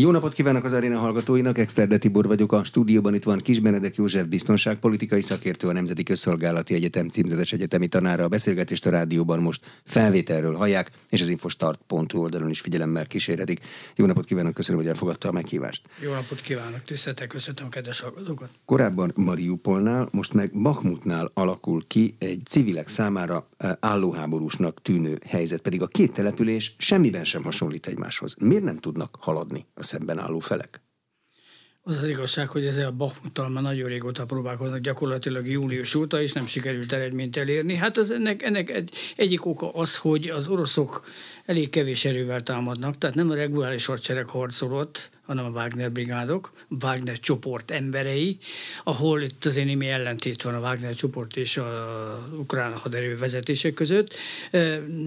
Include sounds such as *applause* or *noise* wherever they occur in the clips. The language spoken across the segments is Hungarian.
Jó napot kívánok az aréna hallgatóinak, Exterde Tibor vagyok, a stúdióban itt van Kis Benedek József biztonságpolitikai szakértő, a Nemzeti Közszolgálati Egyetem címzetes egyetemi tanára. A beszélgetést a rádióban most felvételről hallják, és az infostart.hu oldalon is figyelemmel kísérhetik. Jó napot kívánok, köszönöm, hogy elfogadta a meghívást. Jó napot kívánok, tiszteltek, köszönöm a kedves hallgatókat. Korábban Mariupolnál, most meg Bakhmutnál alakul ki egy civilek számára eh, állóháborúsnak tűnő helyzet, pedig a két település semmiben sem hasonlít egymáshoz. Miért nem tudnak haladni szemben álló felek? Az az igazság, hogy ezzel a Bakhmuttal már nagyon régóta próbálkoznak, gyakorlatilag július óta, és nem sikerült eredményt elérni. Hát az ennek, ennek egy, egyik oka az, hogy az oroszok elég kevés erővel támadnak, tehát nem a reguláris hadsereg harcolott, hanem a Wagner brigádok, Wagner csoport emberei, ahol itt azért némi ellentét van a Wagner csoport és a ukrán haderő vezetése között.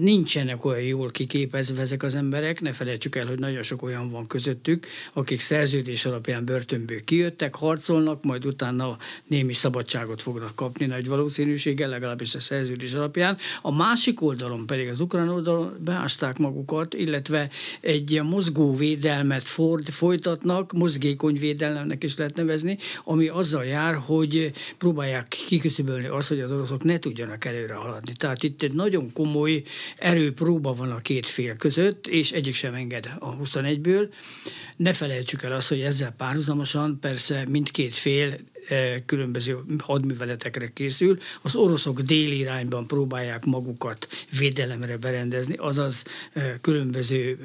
Nincsenek olyan jól kiképezve ezek az emberek, ne felejtsük el, hogy nagyon sok olyan van közöttük, akik szerződés alapján börtönből kijöttek, harcolnak, majd utána némi szabadságot fognak kapni nagy valószínűséggel, legalábbis a szerződés alapján. A másik oldalon pedig az ukrán oldalon beásták magukat, illetve egy mozgó védelmet ford, folytatnak, mozgékony védelemnek is lehet nevezni, ami azzal jár, hogy próbálják kiküszöbölni azt, hogy az oroszok ne tudjanak előre haladni. Tehát itt egy nagyon komoly erőpróba van a két fél között, és egyik sem enged a 21-ből. Ne felejtsük el azt, hogy ezzel párhuzamosan persze mindkét fél különböző hadműveletekre készül. Az oroszok déli irányban próbálják magukat védelemre berendezni, azaz e, különböző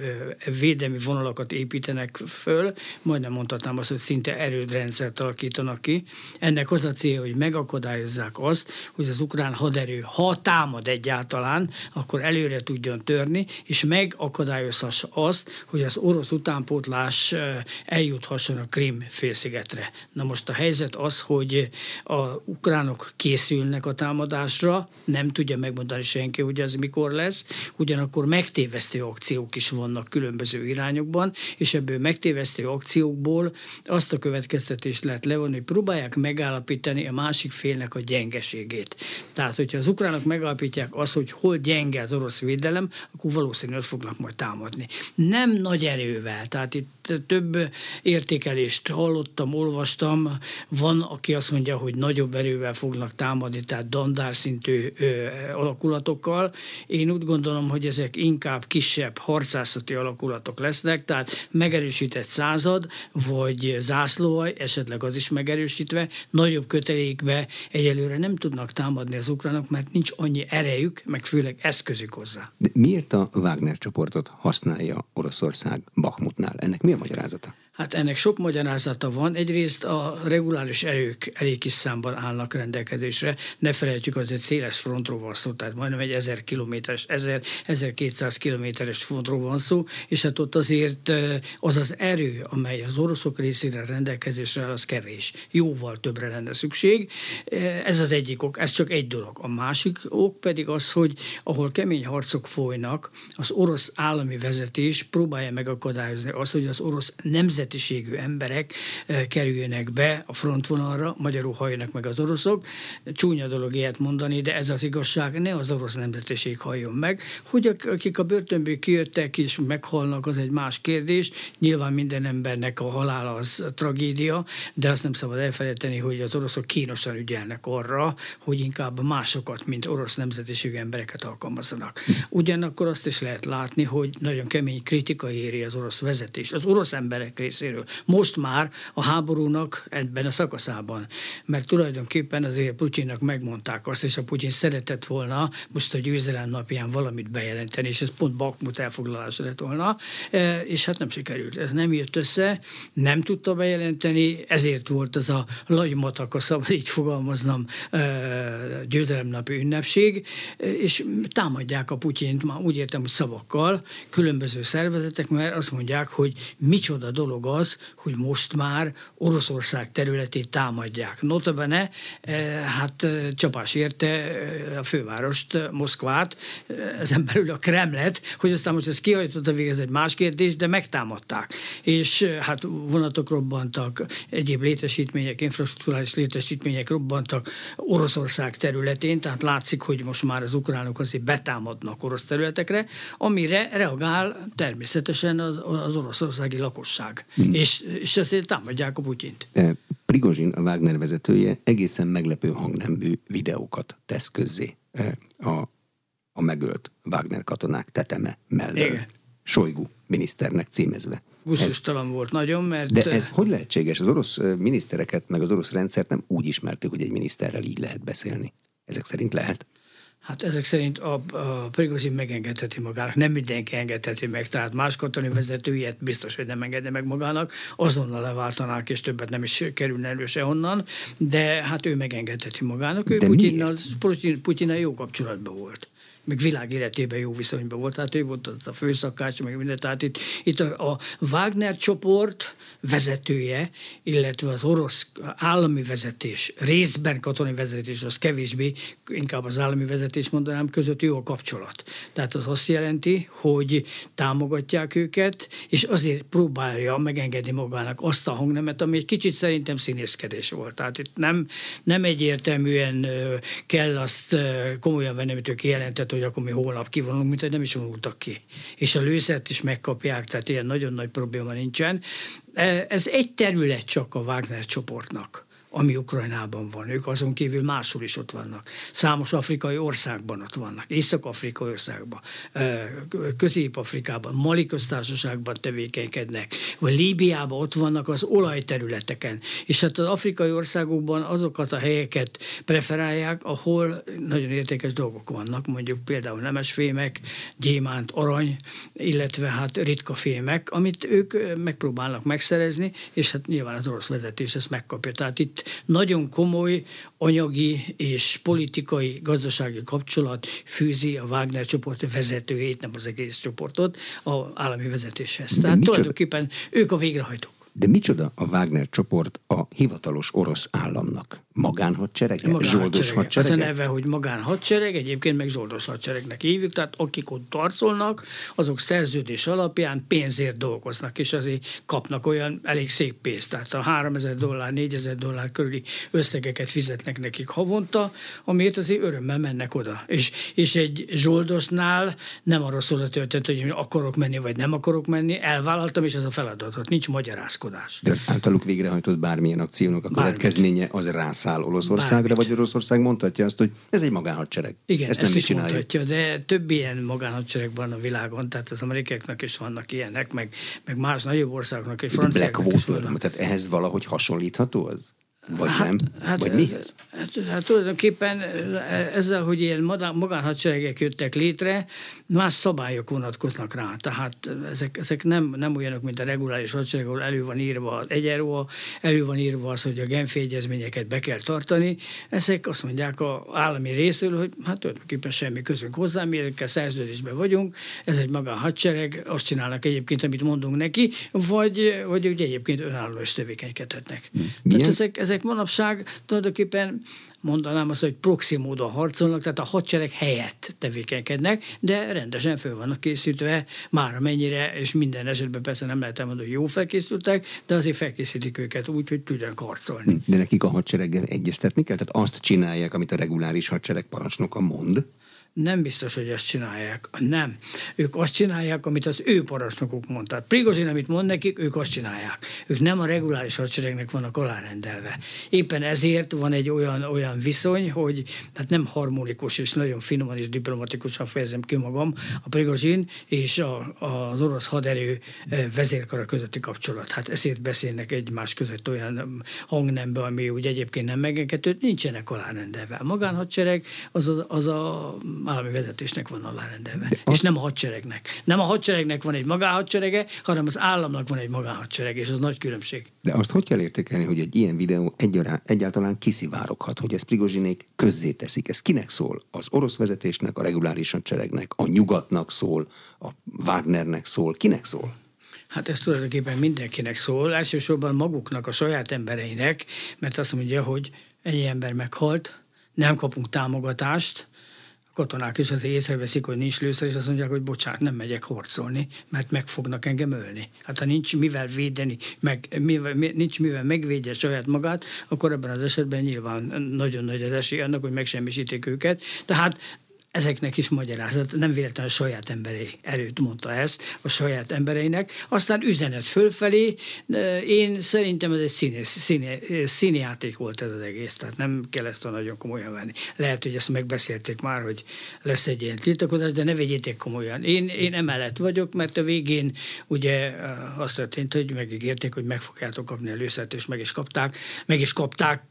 e, védelmi vonalakat építenek föl, majdnem mondhatnám azt, hogy szinte erődrendszert alakítanak ki. Ennek az a célja, hogy megakadályozzák azt, hogy az ukrán haderő, ha támad egyáltalán, akkor előre tudjon törni, és megakadályozhassa azt, hogy az orosz utánpótlás eljuthasson a Krim félszigetre. Na most a helyzet az, az, hogy a ukránok készülnek a támadásra, nem tudja megmondani senki, hogy ez mikor lesz, ugyanakkor megtévesztő akciók is vannak különböző irányokban, és ebből megtévesztő akciókból azt a következtetést lehet levonni, hogy próbálják megállapítani a másik félnek a gyengeségét. Tehát, hogyha az ukránok megállapítják azt, hogy hol gyenge az orosz védelem, akkor valószínűleg fognak majd támadni. Nem nagy erővel, tehát itt több értékelést hallottam, olvastam, van van, aki azt mondja, hogy nagyobb erővel fognak támadni, tehát dandár szintű ö, alakulatokkal. Én úgy gondolom, hogy ezek inkább kisebb harcászati alakulatok lesznek, tehát megerősített század, vagy zászlóaj, esetleg az is megerősítve, nagyobb kötelékbe egyelőre nem tudnak támadni az ukránok, mert nincs annyi erejük, meg főleg eszközük hozzá. De miért a Wagner csoportot használja Oroszország Bakhmutnál? Ennek mi a magyarázata? Hát ennek sok magyarázata van. Egyrészt a reguláris erők elég kis számban állnak rendelkezésre. Ne felejtsük, hogy egy széles frontról van szó, tehát majdnem egy 1000 kilométeres, 1000, 1200 kilométeres frontról van szó, és hát ott azért az az erő, amely az oroszok részére rendelkezésre áll, az kevés. Jóval többre lenne szükség. Ez az egyik ok, ez csak egy dolog. A másik ok pedig az, hogy ahol kemény harcok folynak, az orosz állami vezetés próbálja megakadályozni azt, hogy az orosz nemzet nemzetiségű emberek kerüljenek be a frontvonalra, magyarul halljanak meg az oroszok. Csúnya dolog ilyet mondani, de ez az igazság, ne az orosz nemzetiség halljon meg. Hogy akik a börtönből kijöttek és meghalnak, az egy más kérdés. Nyilván minden embernek a halála az tragédia, de azt nem szabad elfelejteni, hogy az oroszok kínosan ügyelnek arra, hogy inkább másokat, mint orosz nemzetiségű embereket alkalmazzanak. Ugyanakkor azt is lehet látni, hogy nagyon kemény kritika éri az orosz vezetés. Az orosz emberek rész részéről. Most már a háborúnak ebben a szakaszában, mert tulajdonképpen azért Putyinnak megmondták azt, és a Putyin szeretett volna most a győzelem napján valamit bejelenteni, és ez pont Bakmut elfoglalása lett volna, e, és hát nem sikerült. Ez nem jött össze, nem tudta bejelenteni, ezért volt az a lagymatak, a szabad így fogalmaznom, e, győzelemnapi ünnepség, és támadják a Putyint, már úgy értem, hogy szavakkal, különböző szervezetek, mert azt mondják, hogy micsoda dolog az, hogy most már Oroszország területét támadják. Notabene, eh, hát eh, csapás érte eh, a fővárost, Moszkvát, ezen belül a Kremlet, hogy aztán most ez kihajtotta végez egy más kérdés, de megtámadták. És hát vonatok robbantak, egyéb létesítmények, infrastruktúrális létesítmények robbantak Oroszország területén, tehát látszik, hogy most már az ukránok azért betámadnak orosz területekre, amire reagál természetesen az, az oroszországi lakosság. Hmm. És, és azért támadják a Putyint. Prigozsin, a Wagner vezetője egészen meglepő hangnembű videókat tesz közzé a, a megölt Wagner katonák teteme mellett. Igen. Sojgu miniszternek címezve. Guszustalan volt nagyon, mert... De ez hogy lehetséges? Az orosz minisztereket, meg az orosz rendszert nem úgy ismertük, hogy egy miniszterrel így lehet beszélni. Ezek szerint lehet? Hát ezek szerint a, a Prigozin megengedheti magának, nem mindenki engedheti meg, tehát más katonai vezető ilyet biztos, hogy nem engedne meg magának, azonnal leváltanák, és többet nem is kerülne elő se onnan, de hát ő megengedheti magának, ő Putyinnal, Putyin, Putyin jó kapcsolatban volt. Meg világ életében jó viszonyban volt, tehát ő volt a főszakács, meg minden, tehát itt, itt a, a Wagner csoport vezetője, illetve az orosz állami vezetés, részben katonai vezetés, az kevésbé, inkább az állami vezetés mondanám, között jó a kapcsolat. Tehát az azt jelenti, hogy támogatják őket, és azért próbálja megengedni magának azt a hangnemet, ami egy kicsit szerintem színészkedés volt. Tehát itt nem, nem egyértelműen kell azt komolyan venni, amit ők jelentett, hogy akkor mi holnap kivonulunk, mint hogy nem is vonultak ki. És a lőszert is megkapják, tehát ilyen nagyon nagy probléma nincsen. Ez egy terület csak a Wagner csoportnak ami Ukrajnában van. Ők azon kívül máshol is ott vannak. Számos afrikai országban ott vannak. Észak-afrikai országban, Közép-Afrikában, Mali köztársaságban tevékenykednek, vagy Líbiában ott vannak az olajterületeken. És hát az afrikai országokban azokat a helyeket preferálják, ahol nagyon értékes dolgok vannak, mondjuk például nemesfémek, gyémánt, arany, illetve hát ritka fémek, amit ők megpróbálnak megszerezni, és hát nyilván az orosz vezetés ezt megkapja. Tehát itt nagyon komoly anyagi és politikai, gazdasági kapcsolat fűzi a Wagner csoport vezetőjét, nem az egész csoportot, a állami vezetéshez. Tehát micsoda, tulajdonképpen ők a végrehajtók. De micsoda a Wagner csoport a hivatalos orosz államnak? magánhadsereg? Zsoldos hadsereg? Az a neve, hogy magánhadsereg, egyébként meg zsoldos hadseregnek hívjuk, tehát akik ott tarcolnak, azok szerződés alapján pénzért dolgoznak, és azért kapnak olyan elég szép pénzt. Tehát a 3000 dollár, 4000 dollár körüli összegeket fizetnek nekik havonta, amiért azért örömmel mennek oda. És, és egy zsoldosnál nem arról szól a történet, hogy akarok menni, vagy nem akarok menni, elvállaltam, és ez a feladatot. Nincs magyarázkodás. De az általuk végrehajtott bármilyen akciónak a következménye az rász száll Oroszországra, Bármit. vagy Oroszország mondhatja azt, hogy ez egy magánhadsereg. Igen, ezt, ezt nem is mondhatja, de több ilyen magánhadsereg van a világon, tehát az amerikaiaknak is vannak ilyenek, meg, meg más nagyobb országoknak és franciáknak is vannak. Tehát ehhez valahogy hasonlítható az? Vagy hát, nem? Hát, Vagy mihez? Hát, hát tulajdonképpen ezzel, hogy ilyen magánhadseregek jöttek létre, más szabályok vonatkoznak rá. Tehát ezek, ezek nem, nem olyanok, mint a reguláris hadsereg, ahol elő van írva az egyenruha, elő van írva az, hogy a Genfi egyezményeket be kell tartani. Ezek azt mondják a állami részről, hogy hát tulajdonképpen semmi közünk hozzá, mi ezekkel szerződésben vagyunk, ez egy magánhadsereg, azt csinálnak egyébként, amit mondunk neki, vagy, vagy ugye egyébként önálló is tevékenykedhetnek. Milyen? Tehát ezek, ezek manapság tulajdonképpen mondanám azt, hogy proxy módon harcolnak, tehát a hadsereg helyett tevékenykednek, de rendesen föl vannak készítve, már mennyire, és minden esetben persze nem lehet elmondani, hogy jó felkészültek, de azért felkészítik őket úgy, hogy tudjanak harcolni. De nekik a hadsereggel egyeztetni kell? Tehát azt csinálják, amit a reguláris hadsereg parancsnoka mond? Nem biztos, hogy ezt csinálják. Nem. Ők azt csinálják, amit az ő parancsnokuk mondták. Prigozsin, amit mond nekik, ők azt csinálják. Ők nem a reguláris hadseregnek vannak alárendelve. Éppen ezért van egy olyan, olyan viszony, hogy hát nem harmonikus és nagyon finoman és diplomatikusan fejezem ki magam a Prigozsin és a, az orosz haderő eh, vezérkara közötti kapcsolat. Hát ezért beszélnek egymás között olyan hangnembe, ami úgy egyébként nem megengedhető, nincsenek alárendelve. A magánhadsereg az a, az a állami vezetésnek van alárendelve, De és nem a hadseregnek. Nem a hadseregnek van egy magánhadserege, hanem az államnak van egy magánhadsereg, és az nagy különbség. De azt hogy kell értékelni, hogy egy ilyen videó egyáltalán kiszivároghat, hogy ezt Prigozsinék közzéteszik? Ez kinek szól? Az orosz vezetésnek, a reguláris hadseregnek, a nyugatnak szól, a Wagnernek szól, kinek szól? Hát ez tulajdonképpen mindenkinek szól, elsősorban maguknak, a saját embereinek, mert azt mondja, hogy ennyi ember meghalt, nem kapunk támogatást, katonák is azért észreveszik, hogy nincs lőszer, és azt mondják, hogy bocsánat, nem megyek harcolni, mert meg fognak engem ölni. Hát ha nincs mivel védeni, meg mivel, nincs mivel megvédje saját magát, akkor ebben az esetben nyilván nagyon nagy az esély annak, hogy megsemmisítik őket. Tehát ezeknek is magyarázat, nem véletlenül a saját emberei előtt mondta ezt, a saját embereinek. Aztán üzenet fölfelé, én szerintem ez egy színe, színe, színjáték volt ez az egész, tehát nem kell ezt a nagyon komolyan venni. Lehet, hogy ezt megbeszélték már, hogy lesz egy ilyen tiltakozás, de ne vegyétek komolyan. Én, én emellett vagyok, mert a végén ugye azt történt, hogy megígérték, hogy meg fogjátok kapni előszert, és meg is kapták. Meg is kapták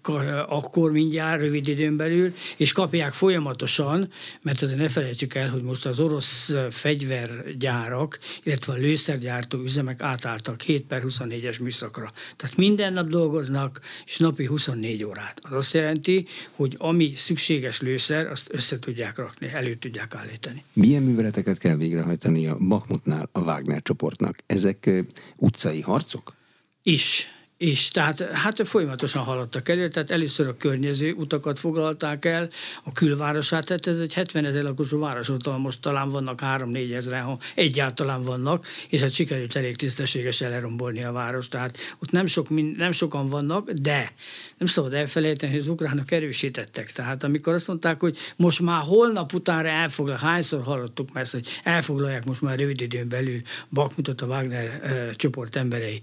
akkor mindjárt, rövid időn belül, és kapják folyamatosan, mert azért ne felejtsük el, hogy most az orosz fegyvergyárak, illetve a lőszergyártó üzemek átálltak 7 per 24-es műszakra. Tehát minden nap dolgoznak, és napi 24 órát. Az azt jelenti, hogy ami szükséges lőszer, azt össze tudják rakni, elő tudják állítani. Milyen műveleteket kell végrehajtani a Bakmutnál a Wagner csoportnak? Ezek utcai harcok? Is és tehát hát folyamatosan haladtak elő, tehát először a környező utakat foglalták el, a külvárosát, tehát ez egy 70 ezer lakosú város, ott most talán vannak 3-4 ezeren, ha egyáltalán vannak, és hát sikerült elég tisztességesen lerombolni a város, tehát ott nem, sok, nem sokan vannak, de nem szabad elfelejteni, hogy az ukránok erősítettek. Tehát amikor azt mondták, hogy most már holnap utánra elfoglal, hányszor hallottuk már ezt, hogy elfoglalják most már rövid időn belül Bakmutot a Wagner uh, csoport emberei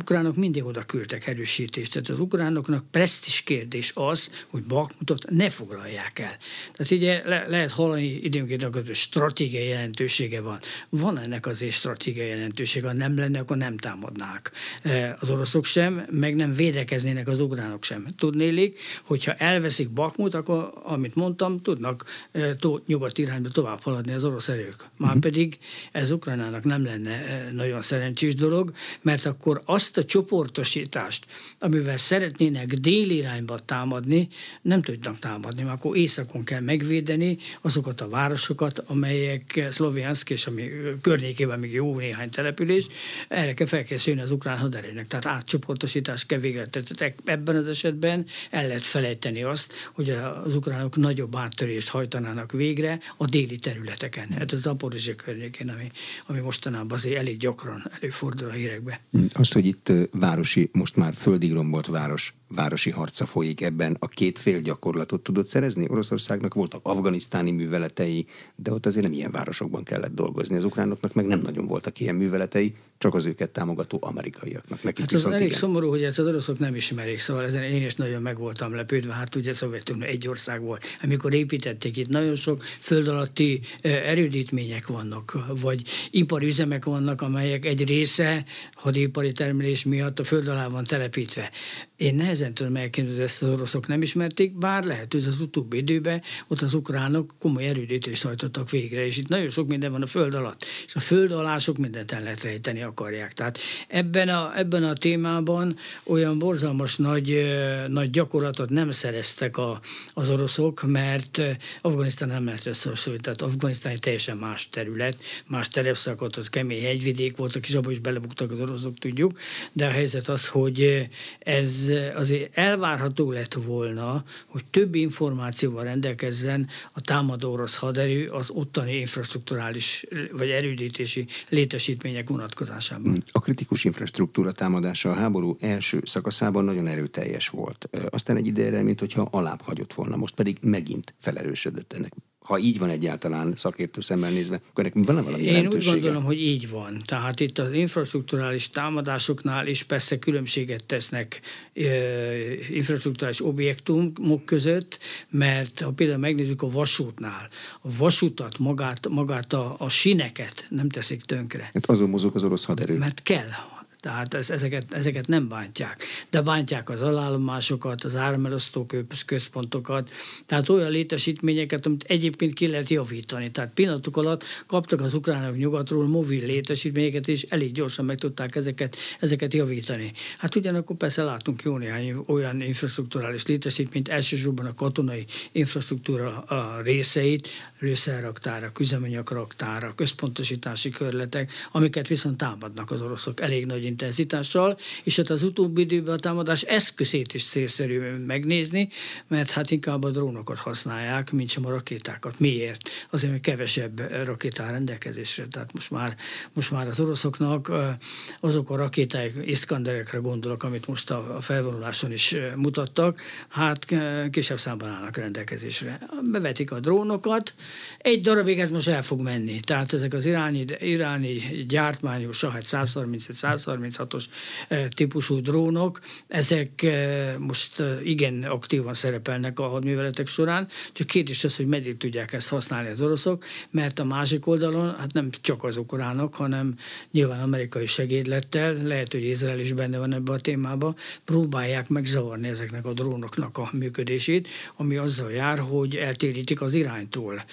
ukránok mindig oda küldtek erősítést. Tehát az ukránoknak presztis kérdés az, hogy Bakmutot ne foglalják el. Tehát ugye le, lehet hallani időnként, hogy stratégiai jelentősége van. Van ennek azért stratégiai jelentősége, ha nem lenne, akkor nem támadnák e, az oroszok sem, meg nem védekeznének az ukránok sem. Tudnélik, hogyha elveszik Bakmut, akkor, amit mondtam, tudnak e, tó, nyugat irányba tovább haladni az orosz erők. Márpedig ez Ukrajnának nem lenne e, nagyon szerencsés dolog, mert akkor azt azt a csoportosítást, amivel szeretnének déli irányba támadni, nem tudnak támadni, mert akkor északon kell megvédeni azokat a városokat, amelyek Szlovianszk és ami környékében még jó néhány település, erre kell felkészülni az ukrán haderőnek. Tehát átcsoportosítást kell végre. Tehát ebben az esetben el lehet felejteni azt, hogy az ukránok nagyobb áttörést hajtanának végre a déli területeken. Hát az Zaporizsia környékén, ami, ami mostanában azért elég gyakran előfordul a hírekbe. Azt, hogy itt városi, most már földig rombolt város, városi harca folyik ebben. A két fél gyakorlatot tudott szerezni? Oroszországnak voltak afganisztáni műveletei, de ott azért nem ilyen városokban kellett dolgozni. Az ukránoknak meg nem nagyon voltak ilyen műveletei, csak az őket támogató amerikaiaknak. Nekik hát az elég igen. szomorú, hogy ezt az oroszok nem ismerik, szóval ezen én is nagyon meg voltam lepődve. Hát ugye Szovjetunió egy ország volt. Amikor építették itt, nagyon sok föld alatti erődítmények vannak, vagy iparüzemek vannak, amelyek egy része hadipari termelés miatt a föld alá van telepítve. Én nehezen tudom elképzelni, hogy ezt az oroszok nem ismerték, bár lehet, hogy az utóbbi időben ott az ukránok komoly erődítést hajtottak végre, és itt nagyon sok minden van a föld alatt, és a föld alá sok mindent el lehet rejteni akarják. Tehát ebben a, ebben a témában olyan borzalmas nagy, nagy gyakorlatot nem szereztek a, az oroszok, mert Afganisztán nem lehet összehasonlítani. Tehát Afganisztán egy teljesen más terület, más terepszakot, kemény hegyvidék voltak, és abban is belebuktak az oroszok, tudjuk, de a helyzet az, hogy ez azért elvárható lett volna, hogy több információval rendelkezzen a támadó orosz haderő az ottani infrastruktúrális vagy erődítési létesítmények vonatkozásában. A kritikus infrastruktúra támadása a háború első szakaszában nagyon erőteljes volt. Aztán egy ideje, mint hogyha alább hagyott volna, most pedig megint felerősödött ennek ha így van egyáltalán szakértő szemmel nézve, akkor nekünk van valami Én úgy gondolom, hogy így van. Tehát itt az infrastruktúrális támadásoknál is persze különbséget tesznek e, infrastruktúrális objektumok között, mert ha például megnézzük a vasútnál, a vasútat, magát, magát a, a sineket nem teszik tönkre. Hát azon mozog az orosz haderő. Mert kell tehát ez, ezeket, ezeket nem bántják. De bántják az alállomásokat, az áramelosztó központokat, tehát olyan létesítményeket, amit egyébként ki lehet javítani. Tehát pillanatok alatt kaptak az ukránok nyugatról mobil létesítményeket, és elég gyorsan meg tudták ezeket, ezeket javítani. Hát ugyanakkor persze látunk jó néhány olyan infrastruktúrális létesítményt, elsősorban a katonai infrastruktúra a részeit, lőszerraktárak, üzemanyagraktárak, központosítási körletek, amiket viszont támadnak az oroszok elég nagy intenzitással, és hát az utóbbi időben a támadás eszközét is célszerű megnézni, mert hát inkább a drónokat használják, mint sem a rakétákat. Miért? Azért, mert kevesebb rakétá rendelkezésre. Tehát most már, most már az oroszoknak azok a rakétáik, iszkanderekre gondolok, amit most a felvonuláson is mutattak, hát kisebb számban állnak rendelkezésre. Bevetik a drónokat, egy darabig ez most el fog menni. Tehát ezek az iráni, iráni gyártmányú Sahat 131, 130, F-36-os típusú drónok, ezek most igen aktívan szerepelnek a hadműveletek során, csak kérdés az, hogy meddig tudják ezt használni az oroszok, mert a másik oldalon, hát nem csak az ukránok, hanem nyilván amerikai segédlettel, lehet, hogy Izrael is benne van ebbe a témába, próbálják megzavarni ezeknek a drónoknak a működését, ami azzal jár, hogy eltérítik az iránytól,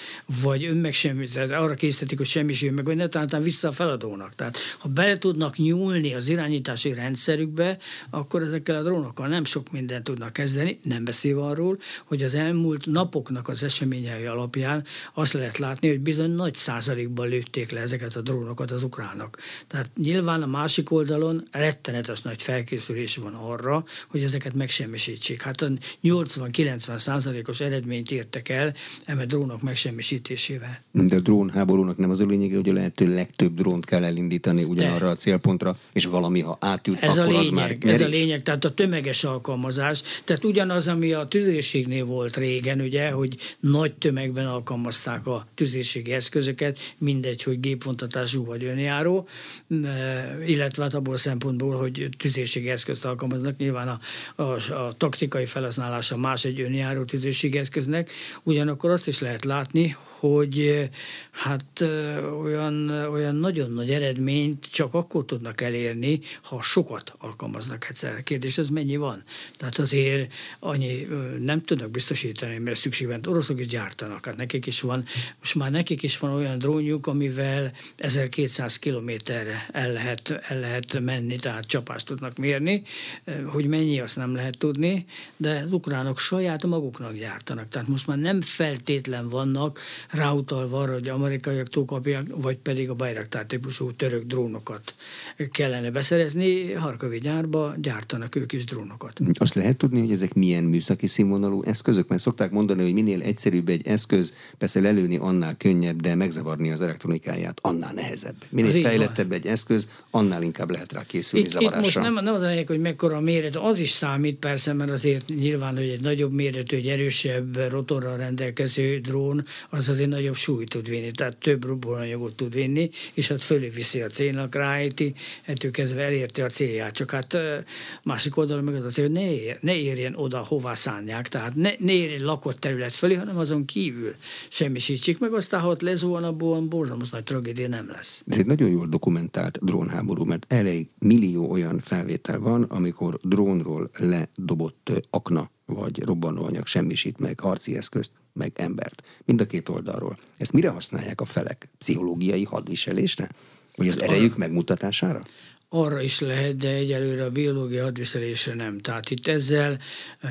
vagy ön meg semmi, tehát arra készítik, hogy semmi meg, hogy ne talán vissza a feladónak. Tehát ha bele tudnak nyúlni az irányítási rendszerükbe, akkor ezekkel a drónokkal nem sok mindent tudnak kezdeni, nem beszélve arról, hogy az elmúlt napoknak az eseményei alapján azt lehet látni, hogy bizony nagy százalékban lőtték le ezeket a drónokat az ukránok. Tehát nyilván a másik oldalon rettenetes nagy felkészülés van arra, hogy ezeket megsemmisítsék. Hát a 80-90 százalékos eredményt értek el eme drónok megsemmisítésével. De a drónháborúnak nem az a lényege, hogy a lehető legtöbb drónt kell elindítani ugyanarra a célpontra, és valami, ha átjut, ez akkor a lényeg, az már merés. Ez a lényeg, tehát a tömeges alkalmazás. Tehát ugyanaz, ami a tüzérségnél volt régen, ugye, hogy nagy tömegben alkalmazták a tüzérségi eszközöket, mindegy, hogy gépvontatású vagy önjáró, illetve hát abból a szempontból, hogy tüzérségi eszközt alkalmaznak, nyilván a, a, a taktikai felhasználása más egy önjáró tüzérségi eszköznek, ugyanakkor azt is lehet látni, hogy hát olyan, olyan nagyon nagy eredményt csak akkor tudnak elérni, ha sokat alkalmaznak egyszer. Kérdés az mennyi van? Tehát azért annyi nem tudnak biztosítani, mert szükség van. Oroszok is gyártanak, hát nekik is van, most már nekik is van olyan drónjuk, amivel 1200 kilométerre el lehet, el lehet menni, tehát csapást tudnak mérni. Hogy mennyi, azt nem lehet tudni, de az ukránok saját maguknak gyártanak. Tehát most már nem feltétlen vannak ráutalva arra, hogy amerikaiak túlkapják, vagy pedig a Bayraktar típusú török drónokat kellene beszerezni. Harkovi gyárba gyártanak ők is drónokat. Azt lehet tudni, hogy ezek milyen műszaki színvonalú eszközök? Mert szokták mondani, hogy minél egyszerűbb egy eszköz, persze lelőni annál könnyebb, de megzavarni az elektronikáját annál nehezebb. Minél Rég fejlettebb egy eszköz, annál inkább lehet rá készülni itt, zavarásra. Itt most nem, nem az a lényeg, hogy mekkora a méret, az is számít persze, mert azért nyilván, hogy egy nagyobb méretű, egy erősebb rotorral rendelkező drón, az azért nagyobb súlyt tud vinni, tehát több ruboranyagot tud vinni, és hát fölé viszi a célnak, rájti, ettől kezdve elérte a célját. Csak hát másik oldalon meg az a cél, hogy ne, ér, ne érjen oda, hová szánják, tehát ne, ne érjen lakott terület fölé, hanem azon kívül semmisítsék meg, aztán ha ott lezuhan, abból borzalmas nagy tragédia nem lesz. Ez egy nagyon jól dokumentált drónháború, mert elég millió olyan felvétel van, amikor drónról ledobott akna vagy robbanóanyag semmisít meg harci eszközt, meg embert. Mind a két oldalról. Ezt mire használják a felek? Pszichológiai hadviselésre? Vagy az erejük megmutatására? Arra is lehet, de egyelőre a biológia hadviselésre nem. Tehát itt ezzel